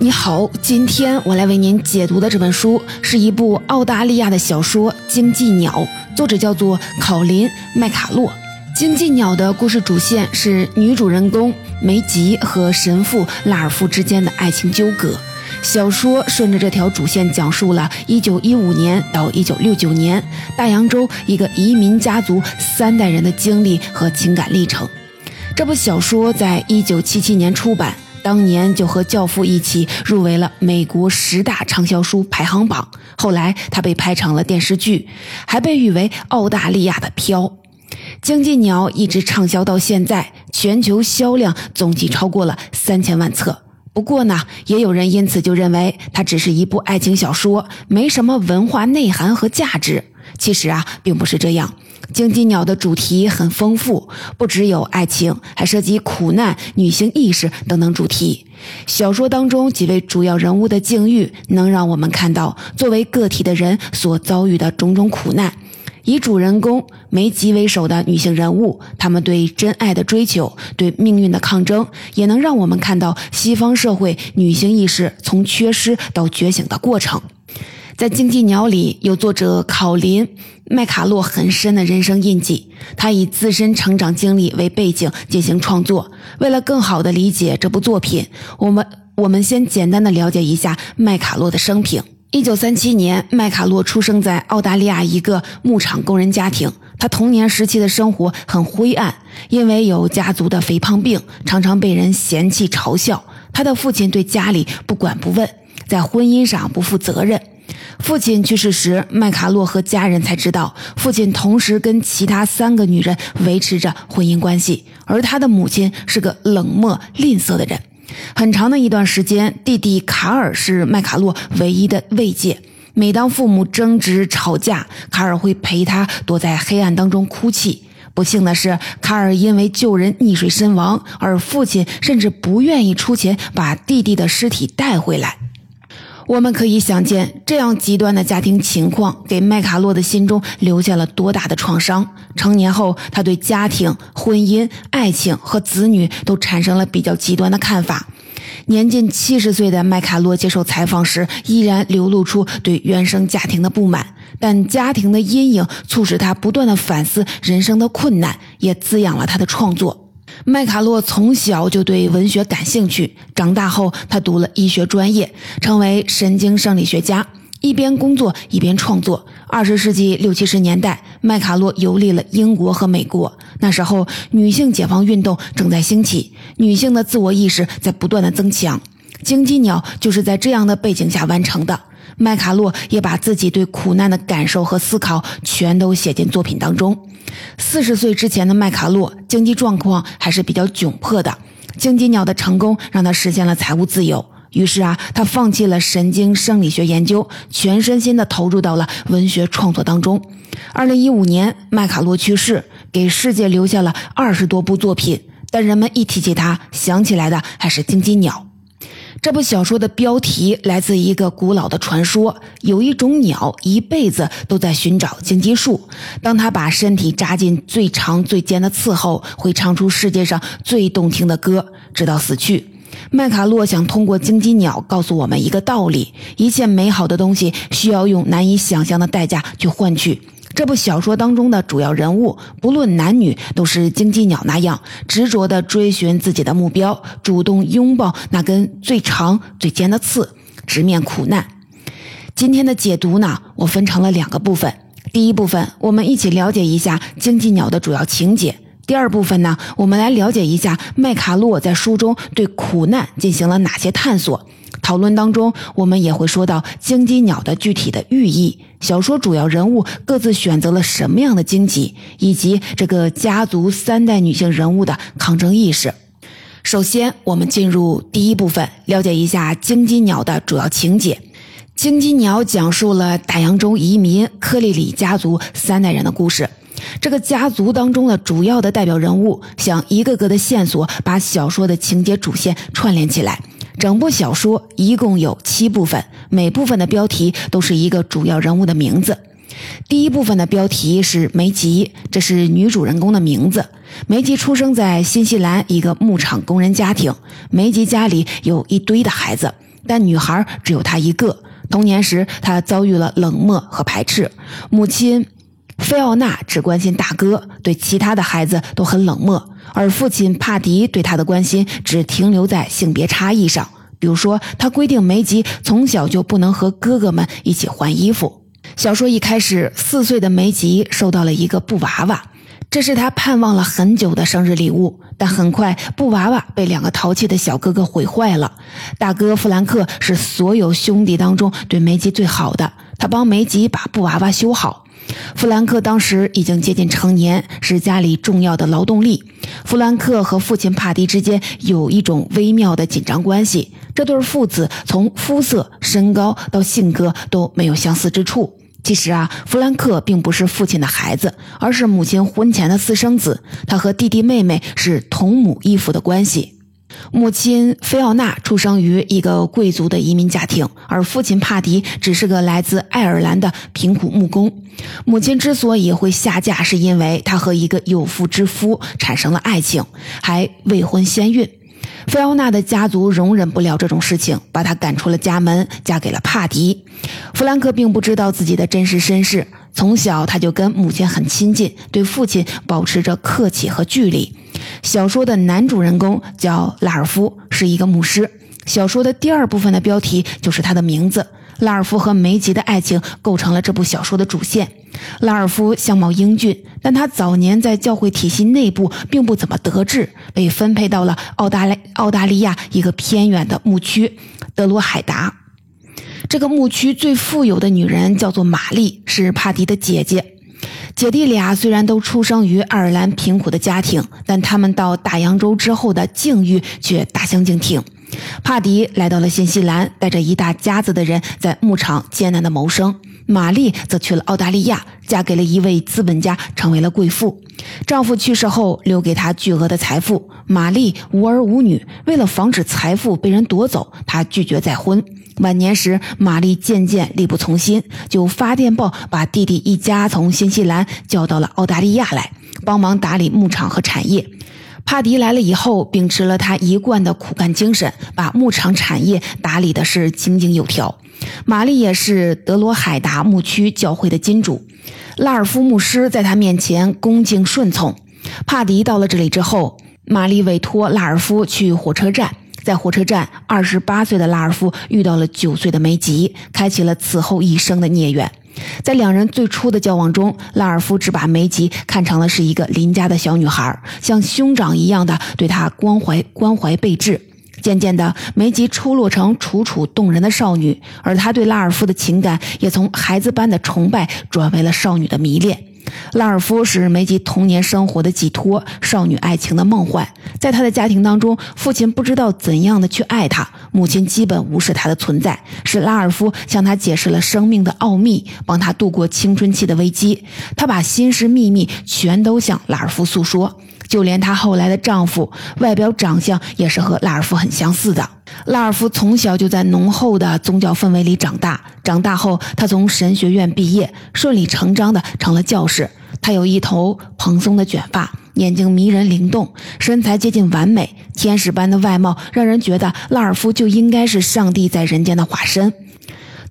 你好，今天我来为您解读的这本书是一部澳大利亚的小说《经济鸟》，作者叫做考林·麦卡洛。《经济鸟》的故事主线是女主人公梅吉和神父拉尔夫之间的爱情纠葛。小说顺着这条主线讲述了1915年到1969年大洋洲一个移民家族三代人的经历和情感历程。这部小说在1977年出版。当年就和《教父》一起入围了美国十大畅销书排行榜。后来他被拍成了电视剧，还被誉为澳大利亚的《飘》。《经济鸟》一直畅销到现在，全球销量总计超过了三千万册。不过呢，也有人因此就认为它只是一部爱情小说，没什么文化内涵和价值。其实啊，并不是这样。经济鸟的主题很丰富，不只有爱情，还涉及苦难、女性意识等等主题。小说当中几位主要人物的境遇，能让我们看到作为个体的人所遭遇的种种苦难。以主人公梅吉为首的女性人物，她们对真爱的追求、对命运的抗争，也能让我们看到西方社会女性意识从缺失到觉醒的过程。在《经济鸟》里，有作者考林·麦卡洛很深的人生印记。他以自身成长经历为背景进行创作。为了更好的理解这部作品，我们我们先简单的了解一下麦卡洛的生平。一九三七年，麦卡洛出生在澳大利亚一个牧场工人家庭。他童年时期的生活很灰暗，因为有家族的肥胖病，常常被人嫌弃嘲笑。他的父亲对家里不管不问，在婚姻上不负责任。父亲去世时，麦卡洛和家人才知道，父亲同时跟其他三个女人维持着婚姻关系，而他的母亲是个冷漠吝啬的人。很长的一段时间，弟弟卡尔是麦卡洛唯一的慰藉。每当父母争执吵架，卡尔会陪他躲在黑暗当中哭泣。不幸的是，卡尔因为救人溺水身亡，而父亲甚至不愿意出钱把弟弟的尸体带回来。我们可以想见，这样极端的家庭情况给麦卡洛的心中留下了多大的创伤。成年后，他对家庭、婚姻、爱情和子女都产生了比较极端的看法。年近七十岁的麦卡洛接受采访时，依然流露出对原生家庭的不满，但家庭的阴影促使他不断的反思人生的困难，也滋养了他的创作。麦卡洛从小就对文学感兴趣，长大后他读了医学专业，成为神经生理学家，一边工作一边创作。二十世纪六七十年代，麦卡洛游历了英国和美国，那时候女性解放运动正在兴起，女性的自我意识在不断的增强。《荆棘鸟》就是在这样的背景下完成的。麦卡洛也把自己对苦难的感受和思考全都写进作品当中。四十岁之前的麦卡洛经济状况还是比较窘迫的，经济鸟的成功让他实现了财务自由。于是啊，他放弃了神经生理学研究，全身心的投入到了文学创作当中。二零一五年，麦卡洛去世，给世界留下了二十多部作品，但人们一提起他，想起来的还是经济鸟。这部小说的标题来自一个古老的传说：有一种鸟一辈子都在寻找荆棘树，当它把身体扎进最长最尖的刺后，会唱出世界上最动听的歌，直到死去。麦卡洛想通过荆棘鸟告诉我们一个道理：一切美好的东西需要用难以想象的代价去换取。这部小说当中的主要人物，不论男女，都是荆棘鸟那样执着地追寻自己的目标，主动拥抱那根最长最尖的刺，直面苦难。今天的解读呢，我分成了两个部分。第一部分，我们一起了解一下荆棘鸟的主要情节；第二部分呢，我们来了解一下麦卡洛在书中对苦难进行了哪些探索。讨论当中，我们也会说到荆棘鸟的具体的寓意，小说主要人物各自选择了什么样的荆棘，以及这个家族三代女性人物的抗争意识。首先，我们进入第一部分，了解一下荆棘鸟的主要情节。荆棘鸟讲述了大洋洲移民科利里家族三代人的故事。这个家族当中的主要的代表人物，像一个个的线索，把小说的情节主线串联起来。整部小说一共有七部分，每部分的标题都是一个主要人物的名字。第一部分的标题是梅吉，这是女主人公的名字。梅吉出生在新西兰一个牧场工人家庭，梅吉家里有一堆的孩子，但女孩只有她一个。童年时，她遭遇了冷漠和排斥，母亲菲奥娜只关心大哥，对其他的孩子都很冷漠，而父亲帕迪对他的关心只停留在性别差异上。比如说，他规定梅吉从小就不能和哥哥们一起换衣服。小说一开始，四岁的梅吉收到了一个布娃娃，这是他盼望了很久的生日礼物。但很快，布娃娃被两个淘气的小哥哥毁坏了。大哥弗兰克是所有兄弟当中对梅吉最好的，他帮梅吉把布娃娃修好。弗兰克当时已经接近成年，是家里重要的劳动力。弗兰克和父亲帕迪之间有一种微妙的紧张关系。这对父子从肤色、身高到性格都没有相似之处。其实啊，弗兰克并不是父亲的孩子，而是母亲婚前的私生子。他和弟弟妹妹是同母异父的关系。母亲菲奥娜出生于一个贵族的移民家庭，而父亲帕迪只是个来自爱尔兰的贫苦木工。母亲之所以会下嫁，是因为她和一个有妇之夫产生了爱情，还未婚先孕。菲奥娜的家族容忍不了这种事情，把她赶出了家门，嫁给了帕迪。弗兰克并不知道自己的真实身世，从小他就跟母亲很亲近，对父亲保持着客气和距离。小说的男主人公叫拉尔夫，是一个牧师。小说的第二部分的标题就是他的名字。拉尔夫和梅吉的爱情构成了这部小说的主线。拉尔夫相貌英俊，但他早年在教会体系内部并不怎么得志，被分配到了澳大利澳大利亚一个偏远的牧区德罗海达。这个牧区最富有的女人叫做玛丽，是帕迪的姐姐。姐弟俩虽然都出生于爱尔兰贫苦的家庭，但他们到大洋洲之后的境遇却大相径庭。帕迪来到了新西兰，带着一大家子的人在牧场艰难的谋生。玛丽则去了澳大利亚，嫁给了一位资本家，成为了贵妇。丈夫去世后，留给她巨额的财富。玛丽无儿无女，为了防止财富被人夺走，她拒绝再婚。晚年时，玛丽渐渐力不从心，就发电报把弟弟一家从新西兰叫到了澳大利亚来，帮忙打理牧场和产业。帕迪来了以后，秉持了他一贯的苦干精神，把牧场产业打理的是井井有条。玛丽也是德罗海达牧区教会的金主，拉尔夫牧师在他面前恭敬顺从。帕迪到了这里之后，玛丽委托拉尔夫去火车站。在火车站，二十八岁的拉尔夫遇到了九岁的梅吉，开启了此后一生的孽缘。在两人最初的交往中，拉尔夫只把梅吉看成了是一个邻家的小女孩，像兄长一样的对她关怀关怀备至。渐渐的，梅吉出落成楚楚动人的少女，而他对拉尔夫的情感也从孩子般的崇拜转为了少女的迷恋。拉尔夫是梅吉童年生活的寄托，少女爱情的梦幻。在他的家庭当中，父亲不知道怎样的去爱他，母亲基本无视他的存在。是拉尔夫向他解释了生命的奥秘，帮他度过青春期的危机。他把心事秘密全都向拉尔夫诉说。就连她后来的丈夫，外表长相也是和拉尔夫很相似的。拉尔夫从小就在浓厚的宗教氛围里长大，长大后他从神学院毕业，顺理成章的成了教士。他有一头蓬松的卷发，眼睛迷人灵动，身材接近完美，天使般的外貌让人觉得拉尔夫就应该是上帝在人间的化身。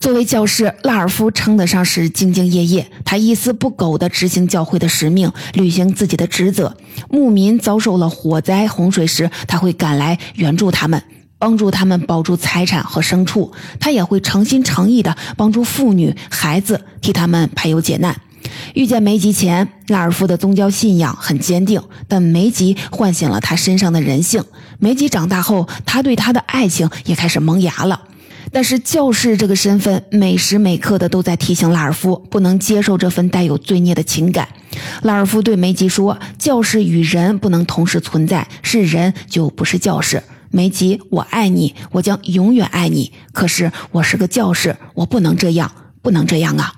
作为教师，拉尔夫称得上是兢兢业业。他一丝不苟地执行教会的使命，履行自己的职责。牧民遭受了火灾、洪水时，他会赶来援助他们，帮助他们保住财产和牲畜。他也会诚心诚意地帮助妇女、孩子，替他们排忧解难。遇见梅吉前，拉尔夫的宗教信仰很坚定，但梅吉唤醒了他身上的人性。梅吉长大后，他对他的爱情也开始萌芽了。但是教士这个身份，每时每刻的都在提醒拉尔夫不能接受这份带有罪孽的情感。拉尔夫对梅吉说：“教士与人不能同时存在，是人就不是教士。梅吉，我爱你，我将永远爱你。可是我是个教士，我不能这样，不能这样啊！”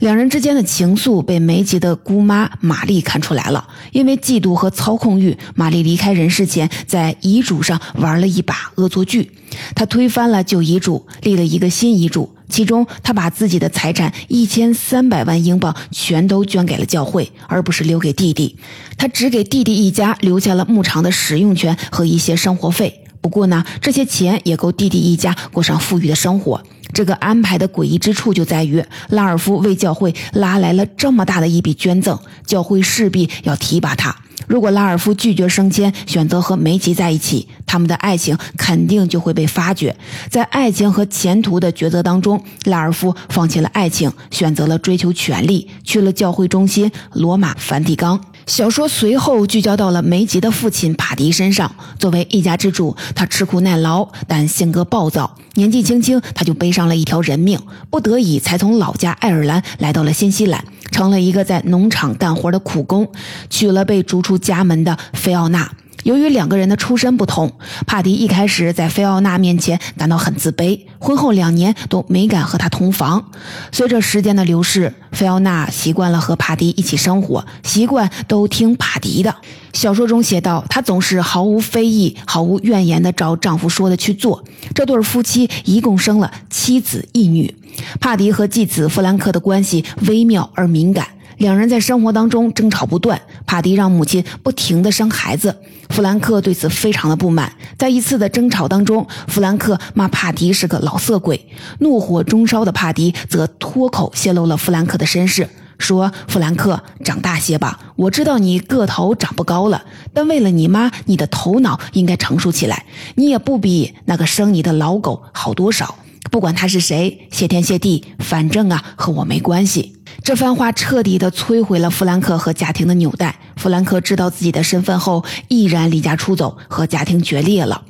两人之间的情愫被梅吉的姑妈玛丽看出来了。因为嫉妒和操控欲，玛丽离开人世前，在遗嘱上玩了一把恶作剧。她推翻了旧遗嘱，立了一个新遗嘱。其中，她把自己的财产一千三百万英镑全都捐给了教会，而不是留给弟弟。她只给弟弟一家留下了牧场的使用权和一些生活费。不过呢，这些钱也够弟弟一家过上富裕的生活。这个安排的诡异之处就在于，拉尔夫为教会拉来了这么大的一笔捐赠，教会势必要提拔他。如果拉尔夫拒绝升迁，选择和梅吉在一起，他们的爱情肯定就会被发觉。在爱情和前途的抉择当中，拉尔夫放弃了爱情，选择了追求权力，去了教会中心罗马梵蒂冈。小说随后聚焦到了梅吉的父亲帕迪身上。作为一家之主，他吃苦耐劳，但性格暴躁。年纪轻轻，他就背上了一条人命，不得已才从老家爱尔兰来到了新西兰。成了一个在农场干活的苦工，娶了被逐出家门的菲奥娜。由于两个人的出身不同，帕迪一开始在菲奥娜面前感到很自卑，婚后两年都没敢和她同房。随着时间的流逝，菲奥娜习惯了和帕迪一起生活，习惯都听帕迪的。小说中写道，她总是毫无非议、毫无怨言地照丈夫说的去做。这对夫妻一共生了七子一女。帕迪和继子弗兰克的关系微妙而敏感。两人在生活当中争吵不断，帕迪让母亲不停地生孩子，弗兰克对此非常的不满。在一次的争吵当中，弗兰克骂帕迪是个老色鬼，怒火中烧的帕迪则脱口泄露了弗兰克的身世，说：“弗兰克，长大些吧，我知道你个头长不高了，但为了你妈，你的头脑应该成熟起来。你也不比那个生你的老狗好多少。不管他是谁，谢天谢地，反正啊，和我没关系。”这番话彻底的摧毁了弗兰克和家庭的纽带。弗兰克知道自己的身份后，毅然离家出走，和家庭决裂了。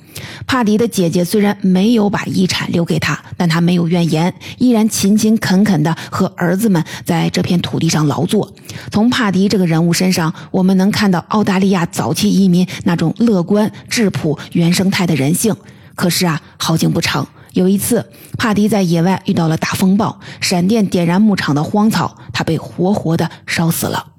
帕迪的姐姐虽然没有把遗产留给他，但他没有怨言，依然勤勤恳恳地和儿子们在这片土地上劳作。从帕迪这个人物身上，我们能看到澳大利亚早期移民那种乐观、质朴、原生态的人性。可是啊，好景不长。有一次，帕迪在野外遇到了大风暴，闪电点燃牧场的荒草，他被活活的烧死了。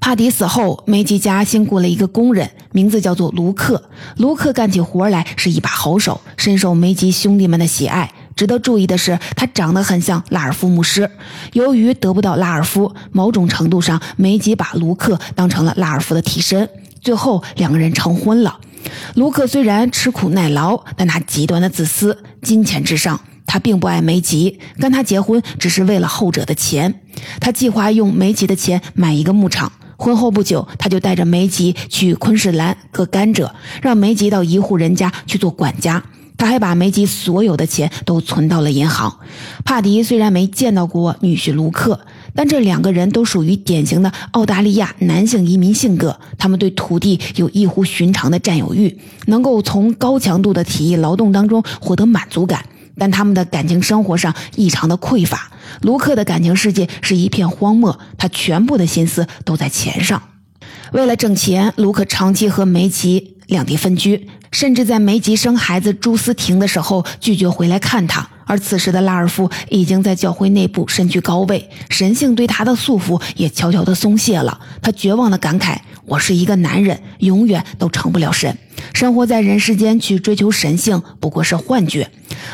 帕迪死后，梅吉家新雇了一个工人，名字叫做卢克。卢克干起活来是一把好手，深受梅吉兄弟们的喜爱。值得注意的是，他长得很像拉尔夫牧师。由于得不到拉尔夫，某种程度上，梅吉把卢克当成了拉尔夫的替身。最后，两个人成婚了。卢克虽然吃苦耐劳，但他极端的自私，金钱至上。他并不爱梅吉，跟他结婚只是为了后者的钱。他计划用梅吉的钱买一个牧场。婚后不久，他就带着梅吉去昆士兰割甘蔗，让梅吉到一户人家去做管家。他还把梅吉所有的钱都存到了银行。帕迪虽然没见到过女婿卢克。但这两个人都属于典型的澳大利亚男性移民性格，他们对土地有异乎寻常的占有欲，能够从高强度的体力劳动当中获得满足感。但他们的感情生活上异常的匮乏。卢克的感情世界是一片荒漠，他全部的心思都在钱上。为了挣钱，卢克长期和梅吉两地分居，甚至在梅吉生孩子朱思婷的时候拒绝回来看他。而此时的拉尔夫已经在教会内部身居高位，神性对他的束缚也悄悄地松懈了。他绝望地感慨：“我是一个男人，永远都成不了神。生活在人世间去追求神性，不过是幻觉。”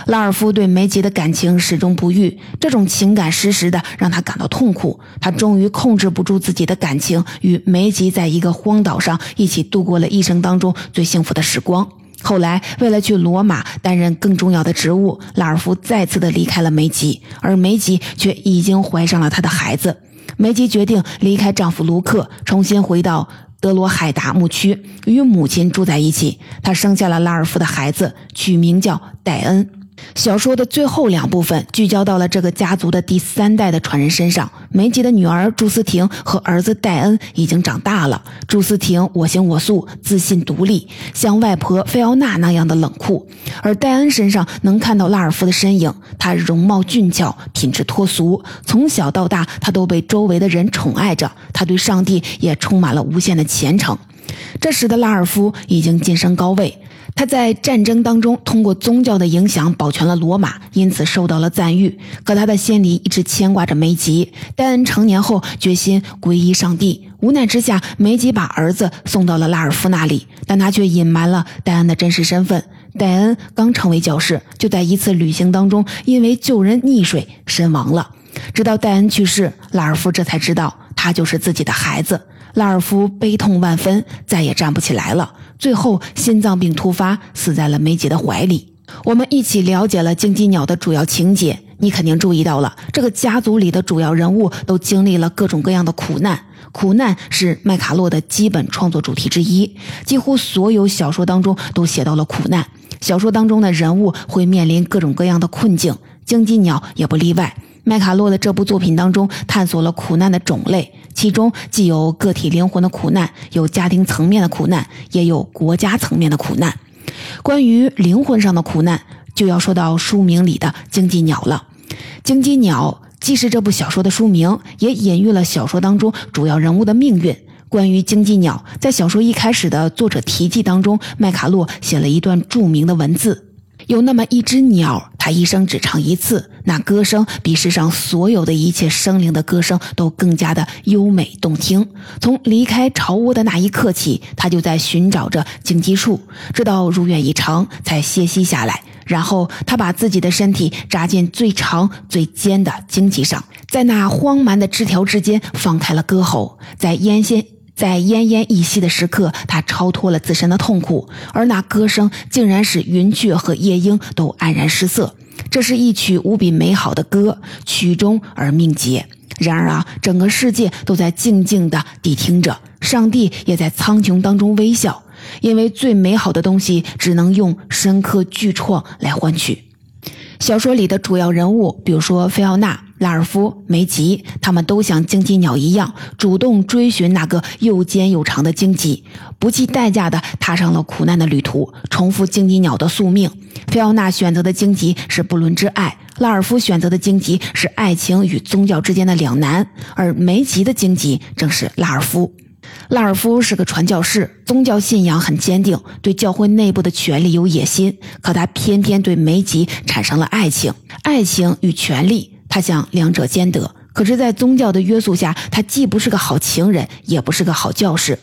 拉尔夫对梅吉的感情始终不渝，这种情感时时的让他感到痛苦。他终于控制不住自己的感情，与梅吉在一个荒岛上一起度过了一生当中最幸福的时光。后来，为了去罗马担任更重要的职务，拉尔夫再次的离开了梅吉，而梅吉却已经怀上了他的孩子。梅吉决定离开丈夫卢克，重新回到德罗海达牧区，与母亲住在一起。她生下了拉尔夫的孩子，取名叫戴恩。小说的最后两部分聚焦到了这个家族的第三代的传人身上。梅吉的女儿朱思婷和儿子戴恩已经长大了。朱思婷我行我素，自信独立，像外婆菲奥娜那样的冷酷；而戴恩身上能看到拉尔夫的身影。他容貌俊俏，品质脱俗，从小到大他都被周围的人宠爱着。他对上帝也充满了无限的虔诚。这时的拉尔夫已经晋升高位。他在战争当中通过宗教的影响保全了罗马，因此受到了赞誉。可他的心里一直牵挂着梅吉。戴恩成年后决心皈依上帝，无奈之下，梅吉把儿子送到了拉尔夫那里，但他却隐瞒了戴恩的真实身份。戴恩刚成为教士，就在一次旅行当中因为救人溺水身亡了。直到戴恩去世，拉尔夫这才知道他就是自己的孩子。拉尔夫悲痛万分，再也站不起来了。最后心脏病突发，死在了梅姐的怀里。我们一起了解了荆棘鸟的主要情节，你肯定注意到了，这个家族里的主要人物都经历了各种各样的苦难。苦难是麦卡洛的基本创作主题之一，几乎所有小说当中都写到了苦难。小说当中的人物会面临各种各样的困境，荆棘鸟也不例外。麦卡洛的这部作品当中探索了苦难的种类，其中既有个体灵魂的苦难，有家庭层面的苦难，也有国家层面的苦难。关于灵魂上的苦难，就要说到书名里的荆棘鸟了。荆棘鸟既是这部小说的书名，也隐喻了小说当中主要人物的命运。关于荆棘鸟，在小说一开始的作者题记当中，麦卡洛写了一段著名的文字。有那么一只鸟，他一生只唱一次，那歌声比世上所有的一切生灵的歌声都更加的优美动听。从离开巢窝的那一刻起，他就在寻找着荆棘树，直到如愿以偿才歇息下来。然后，他把自己的身体扎进最长最尖的荆棘上，在那荒蛮的枝条之间放开了歌喉，在烟先。在奄奄一息的时刻，他超脱了自身的痛苦，而那歌声竟然使云雀和夜莺都黯然失色。这是一曲无比美好的歌，曲终而命绝。然而啊，整个世界都在静静地谛听着，上帝也在苍穹当中微笑，因为最美好的东西只能用深刻巨创来换取。小说里的主要人物，比如说菲奥娜。拉尔夫、梅吉，他们都像荆棘鸟一样，主动追寻那个又尖又长的荆棘，不计代价地踏上了苦难的旅途，重复荆棘鸟的宿命。菲奥娜选择的荆棘是不伦之爱，拉尔夫选择的荆棘是爱情与宗教之间的两难，而梅吉的荆棘正是拉尔夫。拉尔夫是个传教士，宗教信仰很坚定，对教会内部的权力有野心，可他偏偏对梅吉产生了爱情，爱情与权力。他想两者兼得，可是，在宗教的约束下，他既不是个好情人，也不是个好教士。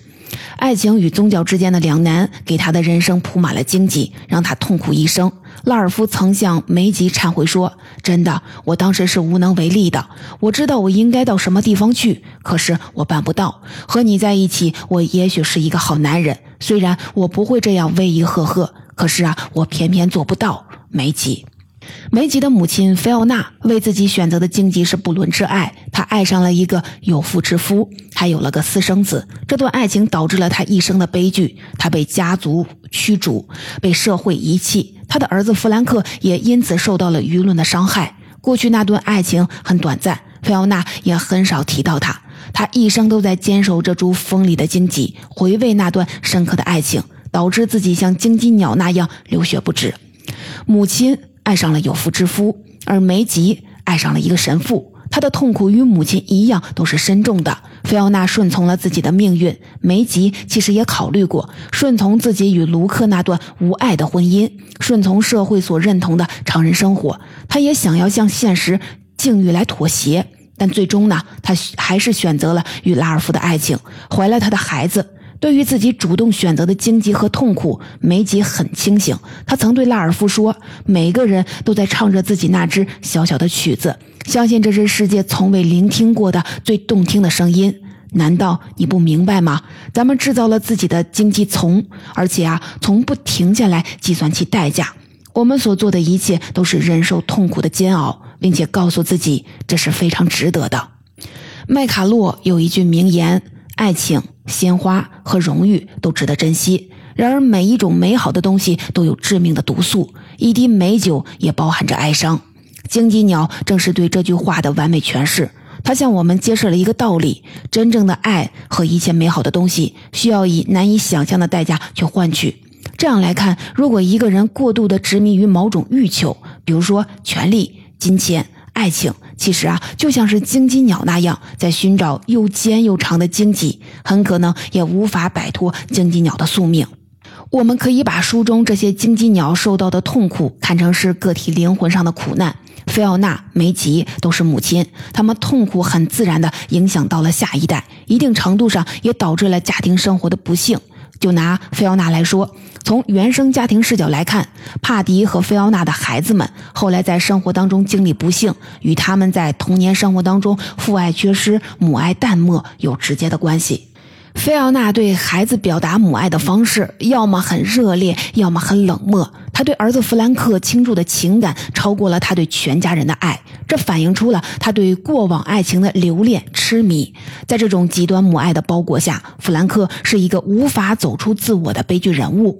爱情与宗教之间的两难，给他的人生铺满了荆棘，让他痛苦一生。拉尔夫曾向梅吉忏悔说：“真的，我当时是无能为力的。我知道我应该到什么地方去，可是我办不到。和你在一起，我也许是一个好男人，虽然我不会这样威仪赫赫，可是啊，我偏偏做不到。”梅吉。梅吉的母亲菲奥娜为自己选择的荆棘是不伦之爱，她爱上了一个有妇之夫，还有了个私生子。这段爱情导致了她一生的悲剧，她被家族驱逐，被社会遗弃。她的儿子弗兰克也因此受到了舆论的伤害。过去那段爱情很短暂，菲奥娜也很少提到他。她一生都在坚守这株锋利的荆棘，回味那段深刻的爱情，导致自己像荆棘鸟那样流血不止。母亲。爱上了有妇之夫，而梅吉爱上了一个神父。他的痛苦与母亲一样，都是深重的。菲奥娜顺从了自己的命运，梅吉其实也考虑过顺从自己与卢克那段无爱的婚姻，顺从社会所认同的常人生活。他也想要向现实境遇来妥协，但最终呢，他还是选择了与拉尔夫的爱情，怀了他的孩子。对于自己主动选择的荆棘和痛苦，梅吉很清醒。他曾对拉尔夫说：“每个人都在唱着自己那支小小的曲子，相信这是世界从未聆听过的最动听的声音。难道你不明白吗？咱们制造了自己的荆棘丛，而且啊，从不停下来计算其代价。我们所做的一切都是忍受痛苦的煎熬，并且告诉自己这是非常值得的。”麦卡洛有一句名言。爱情、鲜花和荣誉都值得珍惜。然而，每一种美好的东西都有致命的毒素，一滴美酒也包含着哀伤。荆棘鸟正是对这句话的完美诠释。它向我们揭示了一个道理：真正的爱和一切美好的东西，需要以难以想象的代价去换取。这样来看，如果一个人过度的执迷于某种欲求，比如说权力、金钱。爱情其实啊，就像是荆棘鸟那样，在寻找又尖又长的荆棘，很可能也无法摆脱荆棘鸟的宿命。我们可以把书中这些荆棘鸟受到的痛苦看成是个体灵魂上的苦难。菲奥娜、梅吉都是母亲，他们痛苦很自然地影响到了下一代，一定程度上也导致了家庭生活的不幸。就拿菲奥娜来说，从原生家庭视角来看，帕迪和菲奥娜的孩子们后来在生活当中经历不幸，与他们在童年生活当中父爱缺失、母爱淡漠有直接的关系。菲奥娜对孩子表达母爱的方式，要么很热烈，要么很冷漠。她对儿子弗兰克倾注的情感，超过了她对全家人的爱。这反映出了她对过往爱情的留恋、痴迷。在这种极端母爱的包裹下，弗兰克是一个无法走出自我的悲剧人物，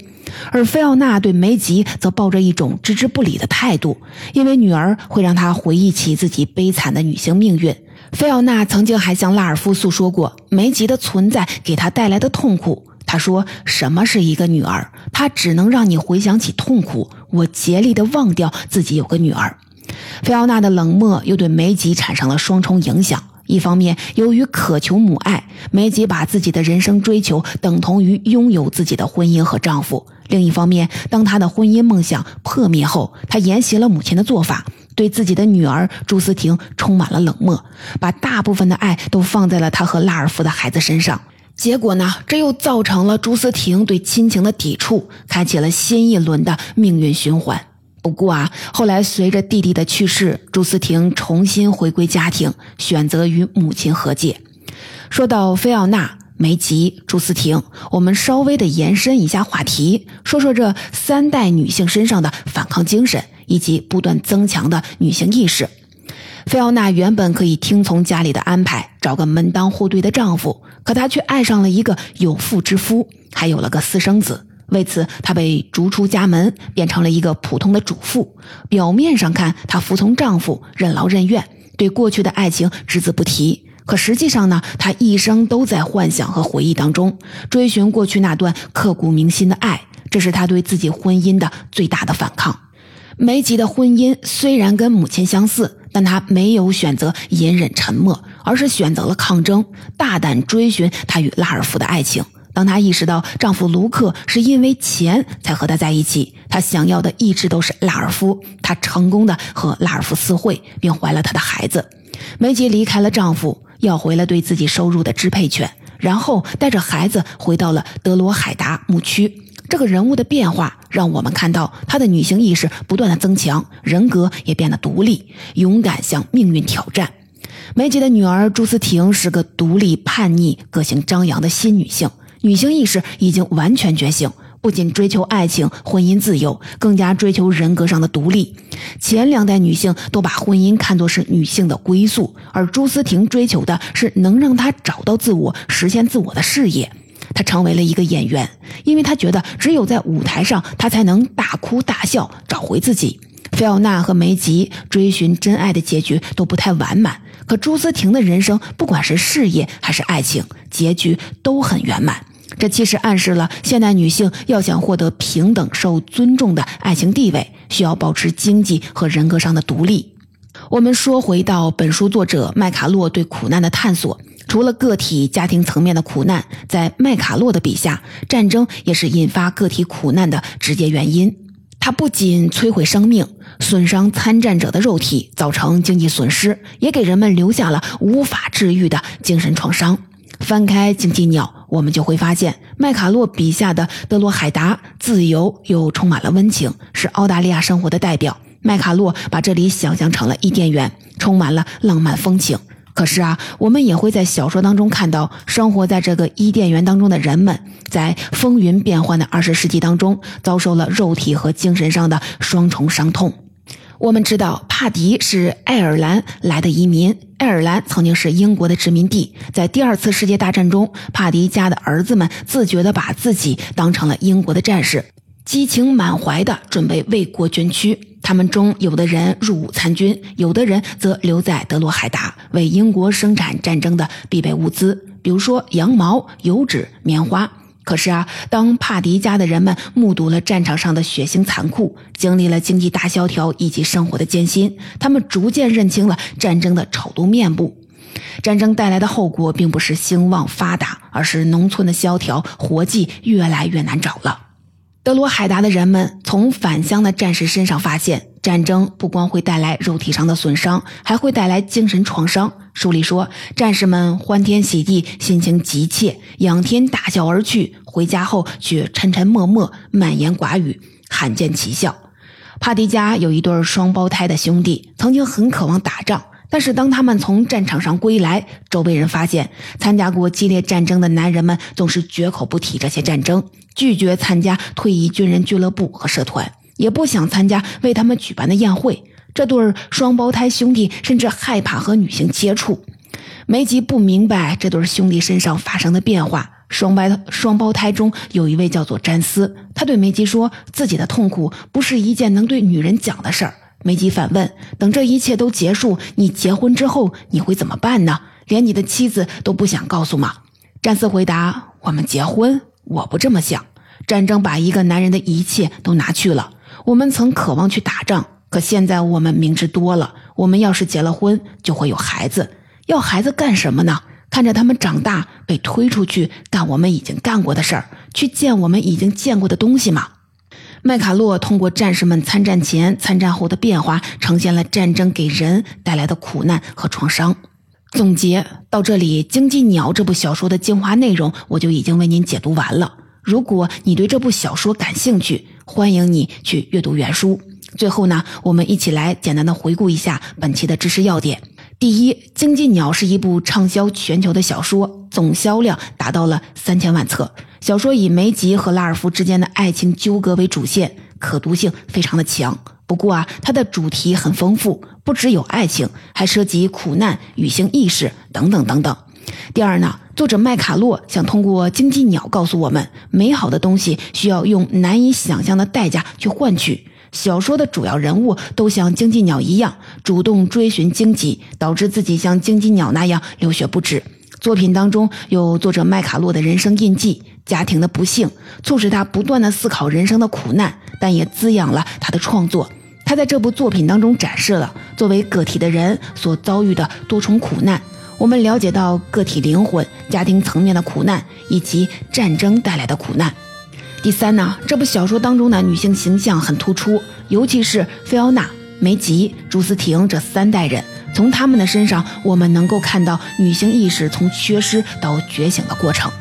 而菲奥娜对梅吉则抱着一种置之不理的态度，因为女儿会让她回忆起自己悲惨的女性命运。菲奥娜曾经还向拉尔夫诉说过梅吉的存在给他带来的痛苦。他说：“什么是一个女儿？她只能让你回想起痛苦。我竭力地忘掉自己有个女儿。”菲奥娜的冷漠又对梅吉产生了双重影响。一方面，由于渴求母爱，梅吉把自己的人生追求等同于拥有自己的婚姻和丈夫；另一方面，当她的婚姻梦想破灭后，她沿袭了母亲的做法。对自己的女儿朱思婷充满了冷漠，把大部分的爱都放在了他和拉尔夫的孩子身上。结果呢，这又造成了朱思婷对亲情的抵触，开启了新一轮的命运循环。不过啊，后来随着弟弟的去世，朱思婷重新回归家庭，选择与母亲和解。说到菲奥娜、梅吉、朱思婷，我们稍微的延伸一下话题，说说这三代女性身上的反抗精神。以及不断增强的女性意识，菲奥娜原本可以听从家里的安排，找个门当户对的丈夫，可她却爱上了一个有妇之夫，还有了个私生子。为此，她被逐出家门，变成了一个普通的主妇。表面上看，她服从丈夫，任劳任怨，对过去的爱情只字不提。可实际上呢，她一生都在幻想和回忆当中，追寻过去那段刻骨铭心的爱。这是她对自己婚姻的最大的反抗。梅吉的婚姻虽然跟母亲相似，但她没有选择隐忍沉默，而是选择了抗争，大胆追寻她与拉尔夫的爱情。当她意识到丈夫卢克是因为钱才和她在一起，她想要的一直都是拉尔夫。她成功的和拉尔夫私会，并怀了他的孩子。梅吉离开了丈夫，要回了对自己收入的支配权，然后带着孩子回到了德罗海达牧区。这个人物的变化，让我们看到她的女性意识不断的增强，人格也变得独立，勇敢向命运挑战。梅姐的女儿朱思婷是个独立、叛逆、个性张扬的新女性，女性意识已经完全觉醒，不仅追求爱情、婚姻自由，更加追求人格上的独立。前两代女性都把婚姻看作是女性的归宿，而朱思婷追求的是能让她找到自我、实现自我的事业。她成为了一个演员，因为她觉得只有在舞台上，她才能大哭大笑，找回自己。菲奥娜和梅吉追寻真爱的结局都不太完满，可朱思婷的人生，不管是事业还是爱情，结局都很圆满。这其实暗示了现代女性要想获得平等、受尊重的爱情地位，需要保持经济和人格上的独立。我们说回到本书作者麦卡洛对苦难的探索。除了个体家庭层面的苦难，在麦卡洛的笔下，战争也是引发个体苦难的直接原因。它不仅摧毁生命，损伤参战者的肉体，造成经济损失，也给人们留下了无法治愈的精神创伤。翻开《经济鸟》，我们就会发现，麦卡洛笔下的德罗海达自由又充满了温情，是澳大利亚生活的代表。麦卡洛把这里想象成了伊甸园，充满了浪漫风情。可是啊，我们也会在小说当中看到，生活在这个伊甸园当中的人们，在风云变幻的二十世纪当中，遭受了肉体和精神上的双重伤痛。我们知道，帕迪是爱尔兰来的移民，爱尔兰曾经是英国的殖民地。在第二次世界大战中，帕迪家的儿子们自觉地把自己当成了英国的战士，激情满怀地准备为国捐躯。他们中有的人入伍参军，有的人则留在德罗海达，为英国生产战争的必备物资，比如说羊毛、油脂、棉花。可是啊，当帕迪家的人们目睹了战场上的血腥残酷，经历了经济大萧条以及生活的艰辛，他们逐渐认清了战争的丑陋面目。战争带来的后果并不是兴旺发达，而是农村的萧条，活计越来越难找了。德罗海达的人们从返乡的战士身上发现，战争不光会带来肉体上的损伤，还会带来精神创伤。书里说，战士们欢天喜地，心情急切，仰天大笑而去，回家后却沉沉默默，满言寡语，罕见奇笑。帕迪家有一对双胞胎的兄弟，曾经很渴望打仗，但是当他们从战场上归来，周围人发现，参加过激烈战争的男人们总是绝口不提这些战争，拒绝参加退役军人俱乐部和社团，也不想参加为他们举办的宴会。这对双胞胎兄弟甚至害怕和女性接触。梅吉不明白这对兄弟身上发生的变化。双胞双胞胎中有一位叫做詹斯，他对梅吉说：“自己的痛苦不是一件能对女人讲的事儿。”梅吉反问：“等这一切都结束，你结婚之后你会怎么办呢？连你的妻子都不想告诉吗？”詹斯回答：“我们结婚？我不这么想。战争把一个男人的一切都拿去了。我们曾渴望去打仗，可现在我们明知多了。我们要是结了婚，就会有孩子。要孩子干什么呢？”看着他们长大，被推出去干我们已经干过的事儿，去见我们已经见过的东西吗？麦卡洛通过战士们参战前、参战后的变化，呈现了战争给人带来的苦难和创伤。总结到这里，《经济鸟》这部小说的精华内容我就已经为您解读完了。如果你对这部小说感兴趣，欢迎你去阅读原书。最后呢，我们一起来简单的回顾一下本期的知识要点。第一，《经济鸟》是一部畅销全球的小说，总销量达到了三千万册。小说以梅吉和拉尔夫之间的爱情纠葛为主线，可读性非常的强。不过啊，它的主题很丰富，不只有爱情，还涉及苦难、女性意识等等等等。第二呢，作者麦卡洛想通过《经济鸟》告诉我们，美好的东西需要用难以想象的代价去换取。小说的主要人物都像经济鸟一样主动追寻荆棘，导致自己像经济鸟那样流血不止。作品当中有作者麦卡洛的人生印记，家庭的不幸促使他不断的思考人生的苦难，但也滋养了他的创作。他在这部作品当中展示了作为个体的人所遭遇的多重苦难。我们了解到个体灵魂、家庭层面的苦难，以及战争带来的苦难。第三呢，这部小说当中的女性形象很突出，尤其是菲奥娜、梅吉、朱思婷这三代人，从他们的身上，我们能够看到女性意识从缺失到觉醒的过程。